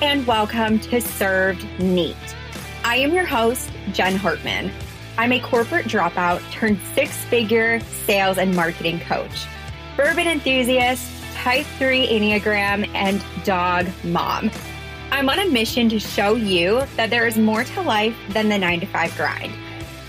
and welcome to Served Neat. I am your host, Jen Hartman. I'm a corporate dropout turned six figure sales and marketing coach, bourbon enthusiast, type 3 Enneagram, and dog mom. I'm on a mission to show you that there is more to life than the nine to five grind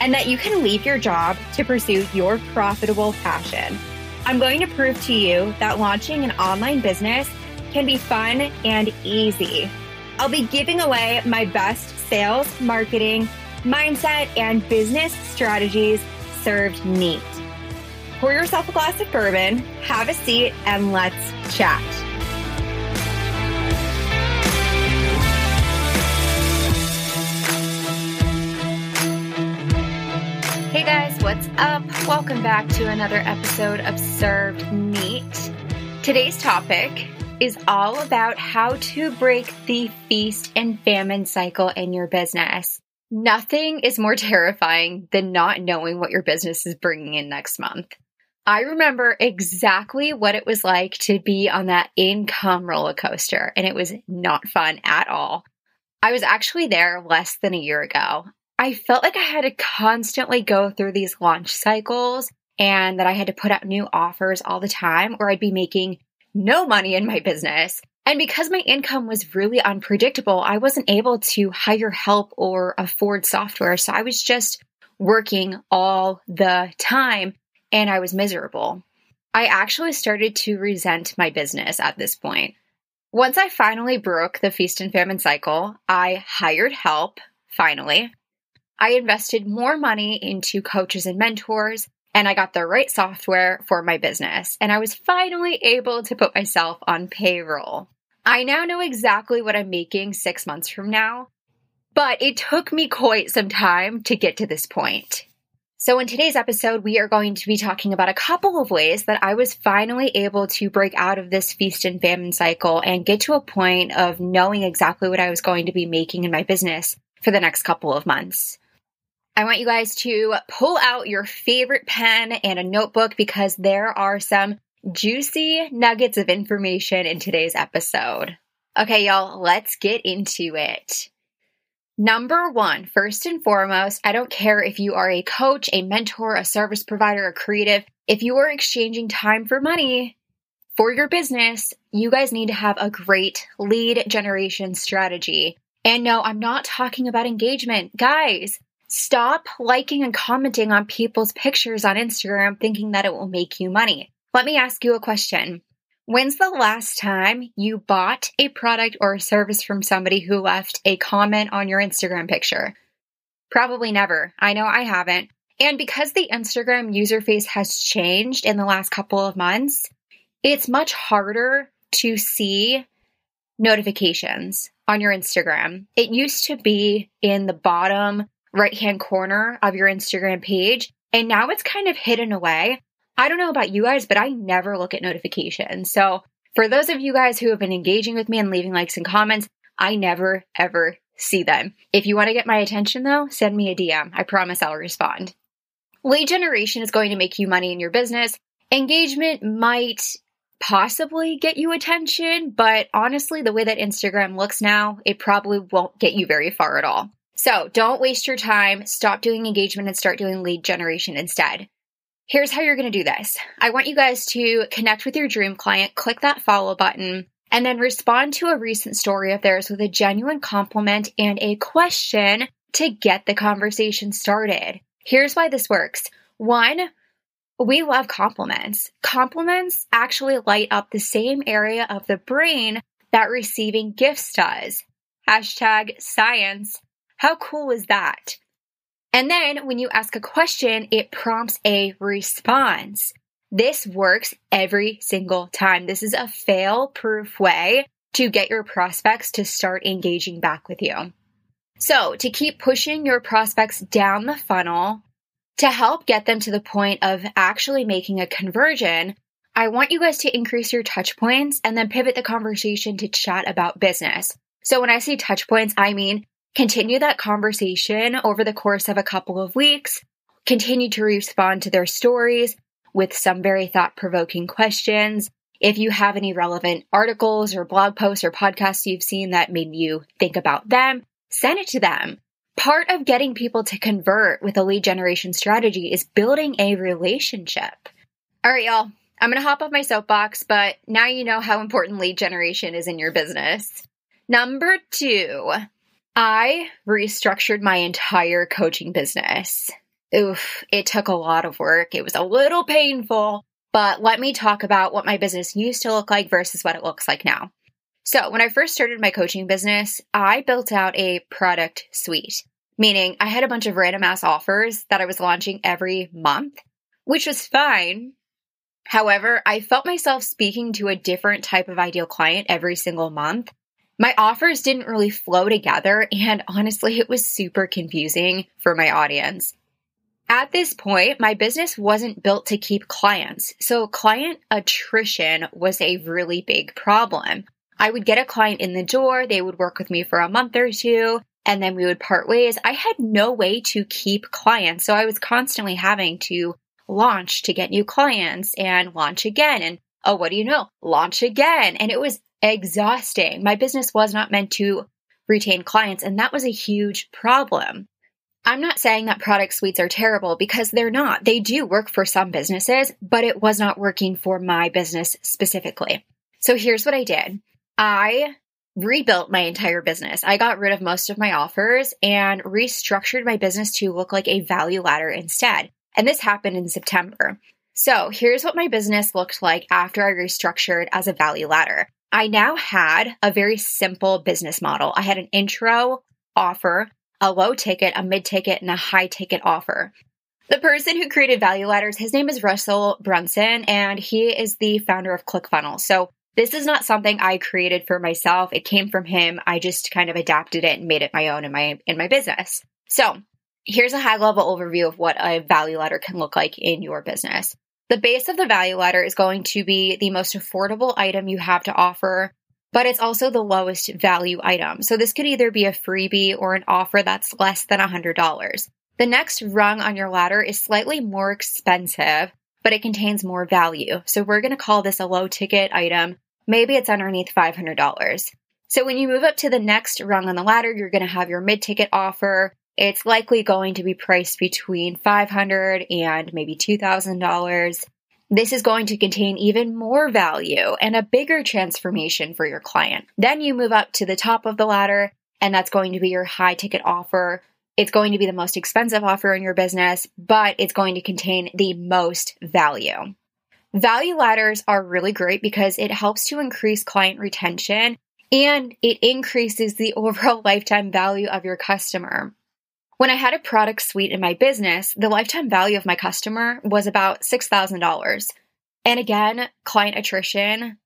and that you can leave your job to pursue your profitable passion. I'm going to prove to you that launching an online business can be fun and easy. I'll be giving away my best sales, marketing, mindset, and business strategies served neat. Pour yourself a glass of bourbon, have a seat, and let's chat. Hey guys, what's up? Welcome back to another episode of Served Neat. Today's topic is all about how to break the feast and famine cycle in your business. Nothing is more terrifying than not knowing what your business is bringing in next month. I remember exactly what it was like to be on that income roller coaster, and it was not fun at all. I was actually there less than a year ago. I felt like I had to constantly go through these launch cycles and that I had to put out new offers all the time, or I'd be making no money in my business. And because my income was really unpredictable, I wasn't able to hire help or afford software. So I was just working all the time and I was miserable. I actually started to resent my business at this point. Once I finally broke the feast and famine cycle, I hired help, finally. I invested more money into coaches and mentors and I got the right software for my business. And I was finally able to put myself on payroll. I now know exactly what I'm making six months from now, but it took me quite some time to get to this point. So, in today's episode, we are going to be talking about a couple of ways that I was finally able to break out of this feast and famine cycle and get to a point of knowing exactly what I was going to be making in my business for the next couple of months. I want you guys to pull out your favorite pen and a notebook because there are some juicy nuggets of information in today's episode. Okay, y'all, let's get into it. Number one, first and foremost, I don't care if you are a coach, a mentor, a service provider, a creative, if you are exchanging time for money for your business, you guys need to have a great lead generation strategy. And no, I'm not talking about engagement. Guys, Stop liking and commenting on people's pictures on Instagram thinking that it will make you money. Let me ask you a question. When's the last time you bought a product or a service from somebody who left a comment on your Instagram picture? Probably never. I know I haven't. And because the Instagram user face has changed in the last couple of months, it's much harder to see notifications on your Instagram. It used to be in the bottom right hand corner of your Instagram page. And now it's kind of hidden away. I don't know about you guys, but I never look at notifications. So for those of you guys who have been engaging with me and leaving likes and comments, I never ever see them. If you want to get my attention though, send me a DM. I promise I'll respond. Lead generation is going to make you money in your business. Engagement might possibly get you attention, but honestly, the way that Instagram looks now, it probably won't get you very far at all. So don't waste your time. Stop doing engagement and start doing lead generation instead. Here's how you're going to do this. I want you guys to connect with your dream client, click that follow button, and then respond to a recent story of theirs with a genuine compliment and a question to get the conversation started. Here's why this works. One, we love compliments. Compliments actually light up the same area of the brain that receiving gifts does. Hashtag science. How cool is that? And then when you ask a question, it prompts a response. This works every single time. This is a fail proof way to get your prospects to start engaging back with you. So to keep pushing your prospects down the funnel, to help get them to the point of actually making a conversion, I want you guys to increase your touch points and then pivot the conversation to chat about business. So when I say touch points, I mean Continue that conversation over the course of a couple of weeks. Continue to respond to their stories with some very thought provoking questions. If you have any relevant articles or blog posts or podcasts you've seen that made you think about them, send it to them. Part of getting people to convert with a lead generation strategy is building a relationship. All right, y'all. I'm going to hop off my soapbox, but now you know how important lead generation is in your business. Number two, I restructured my entire coaching business. Oof, it took a lot of work. It was a little painful, but let me talk about what my business used to look like versus what it looks like now. So, when I first started my coaching business, I built out a product suite, meaning I had a bunch of random ass offers that I was launching every month, which was fine. However, I felt myself speaking to a different type of ideal client every single month. My offers didn't really flow together, and honestly, it was super confusing for my audience. At this point, my business wasn't built to keep clients, so client attrition was a really big problem. I would get a client in the door, they would work with me for a month or two, and then we would part ways. I had no way to keep clients, so I was constantly having to launch to get new clients and launch again. And oh, what do you know? Launch again. And it was exhausting. My business was not meant to retain clients, and that was a huge problem. I'm not saying that product suites are terrible because they're not. They do work for some businesses, but it was not working for my business specifically. So here's what I did I rebuilt my entire business. I got rid of most of my offers and restructured my business to look like a value ladder instead. And this happened in September. So here's what my business looked like after I restructured as a value ladder. I now had a very simple business model. I had an intro offer, a low ticket, a mid ticket, and a high ticket offer. The person who created Value Ladders, his name is Russell Brunson, and he is the founder of ClickFunnels. So this is not something I created for myself. It came from him. I just kind of adapted it and made it my own in my in my business. So, here's a high level overview of what a value ladder can look like in your business. The base of the value ladder is going to be the most affordable item you have to offer, but it's also the lowest value item. So this could either be a freebie or an offer that's less than $100. The next rung on your ladder is slightly more expensive, but it contains more value. So we're going to call this a low ticket item maybe it's underneath $500. So when you move up to the next rung on the ladder, you're going to have your mid ticket offer. It's likely going to be priced between 500 and maybe $2,000. This is going to contain even more value and a bigger transformation for your client. Then you move up to the top of the ladder, and that's going to be your high ticket offer. It's going to be the most expensive offer in your business, but it's going to contain the most value. Value ladders are really great because it helps to increase client retention and it increases the overall lifetime value of your customer. When I had a product suite in my business, the lifetime value of my customer was about $6,000. And again, client attrition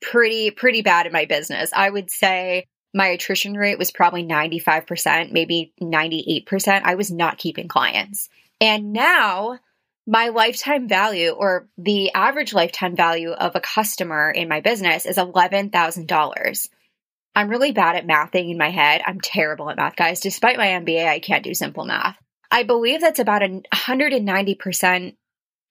pretty pretty bad in my business. I would say my attrition rate was probably 95%, maybe 98%. I was not keeping clients. And now my lifetime value or the average lifetime value of a customer in my business is $11,000. I'm really bad at mathing in my head. I'm terrible at math, guys. Despite my MBA, I can't do simple math. I believe that's about a 190%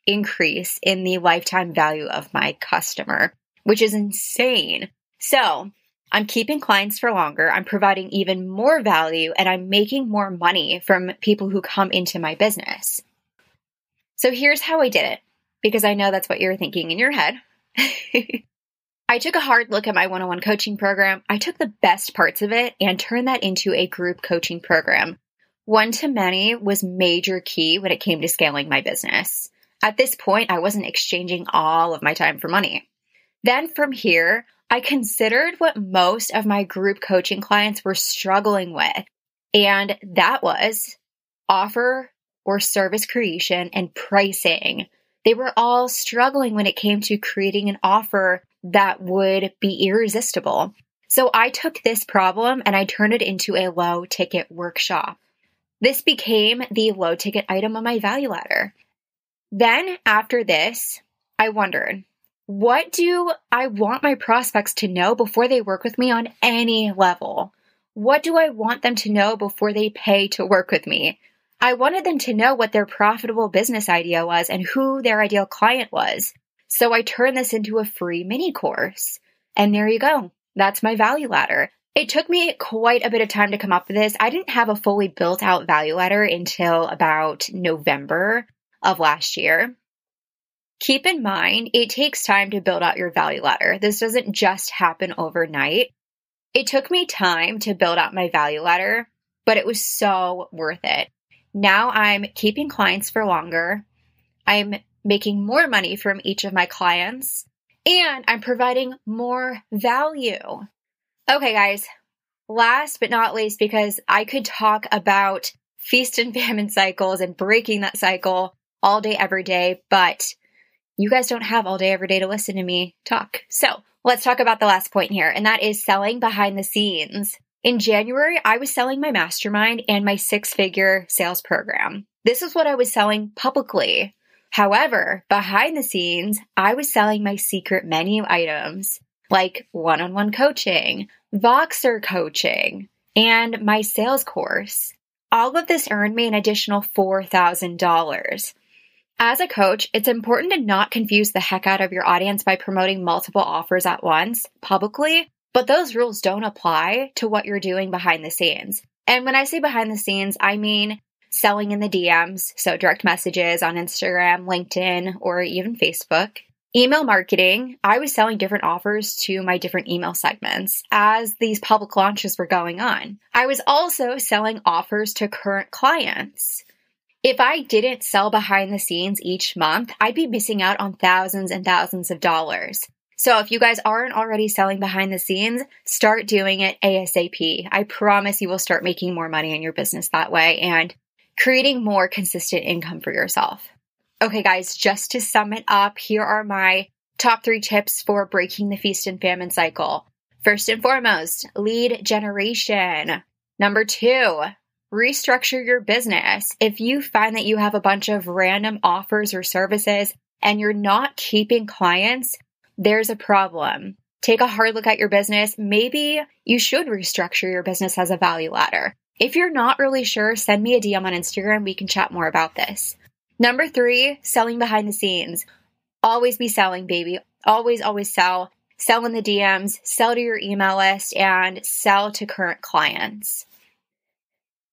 increase in the lifetime value of my customer, which is insane. So, I'm keeping clients for longer. I'm providing even more value and I'm making more money from people who come into my business. So here's how I did it, because I know that's what you're thinking in your head. I took a hard look at my one on one coaching program. I took the best parts of it and turned that into a group coaching program. One to many was major key when it came to scaling my business. At this point, I wasn't exchanging all of my time for money. Then from here, I considered what most of my group coaching clients were struggling with. And that was offer or service creation and pricing. They were all struggling when it came to creating an offer that would be irresistible. So I took this problem and I turned it into a low ticket workshop. This became the low ticket item on my value ladder. Then after this, I wondered, what do I want my prospects to know before they work with me on any level? What do I want them to know before they pay to work with me? I wanted them to know what their profitable business idea was and who their ideal client was. So I turned this into a free mini course. And there you go. That's my value ladder. It took me quite a bit of time to come up with this. I didn't have a fully built out value ladder until about November of last year. Keep in mind, it takes time to build out your value ladder. This doesn't just happen overnight. It took me time to build out my value ladder, but it was so worth it. Now I'm keeping clients for longer. I'm making more money from each of my clients and I'm providing more value. Okay, guys, last but not least, because I could talk about feast and famine cycles and breaking that cycle all day, every day, but you guys don't have all day, every day to listen to me talk. So let's talk about the last point here, and that is selling behind the scenes. In January, I was selling my mastermind and my six figure sales program. This is what I was selling publicly. However, behind the scenes, I was selling my secret menu items like one on one coaching, Voxer coaching, and my sales course. All of this earned me an additional $4,000. As a coach, it's important to not confuse the heck out of your audience by promoting multiple offers at once publicly, but those rules don't apply to what you're doing behind the scenes. And when I say behind the scenes, I mean selling in the DMs, so direct messages on Instagram, LinkedIn, or even Facebook. Email marketing, I was selling different offers to my different email segments as these public launches were going on. I was also selling offers to current clients. If I didn't sell behind the scenes each month, I'd be missing out on thousands and thousands of dollars. So if you guys aren't already selling behind the scenes, start doing it ASAP. I promise you will start making more money in your business that way and creating more consistent income for yourself. Okay, guys, just to sum it up, here are my top three tips for breaking the feast and famine cycle. First and foremost, lead generation. Number two, restructure your business. If you find that you have a bunch of random offers or services and you're not keeping clients, there's a problem. Take a hard look at your business. Maybe you should restructure your business as a value ladder. If you're not really sure, send me a DM on Instagram. We can chat more about this. Number three, selling behind the scenes. Always be selling, baby. Always, always sell. Sell in the DMs, sell to your email list, and sell to current clients.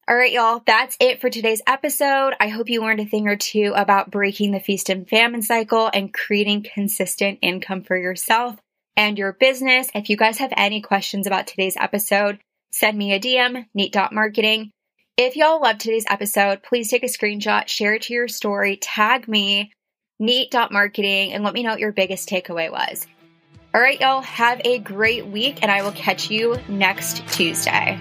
All right, y'all, that's it for today's episode. I hope you learned a thing or two about breaking the feast and famine cycle and creating consistent income for yourself and your business. If you guys have any questions about today's episode, send me a DM, neat.marketing. If y'all loved today's episode, please take a screenshot, share it to your story, tag me, neat.marketing, and let me know what your biggest takeaway was. All right, y'all, have a great week, and I will catch you next Tuesday.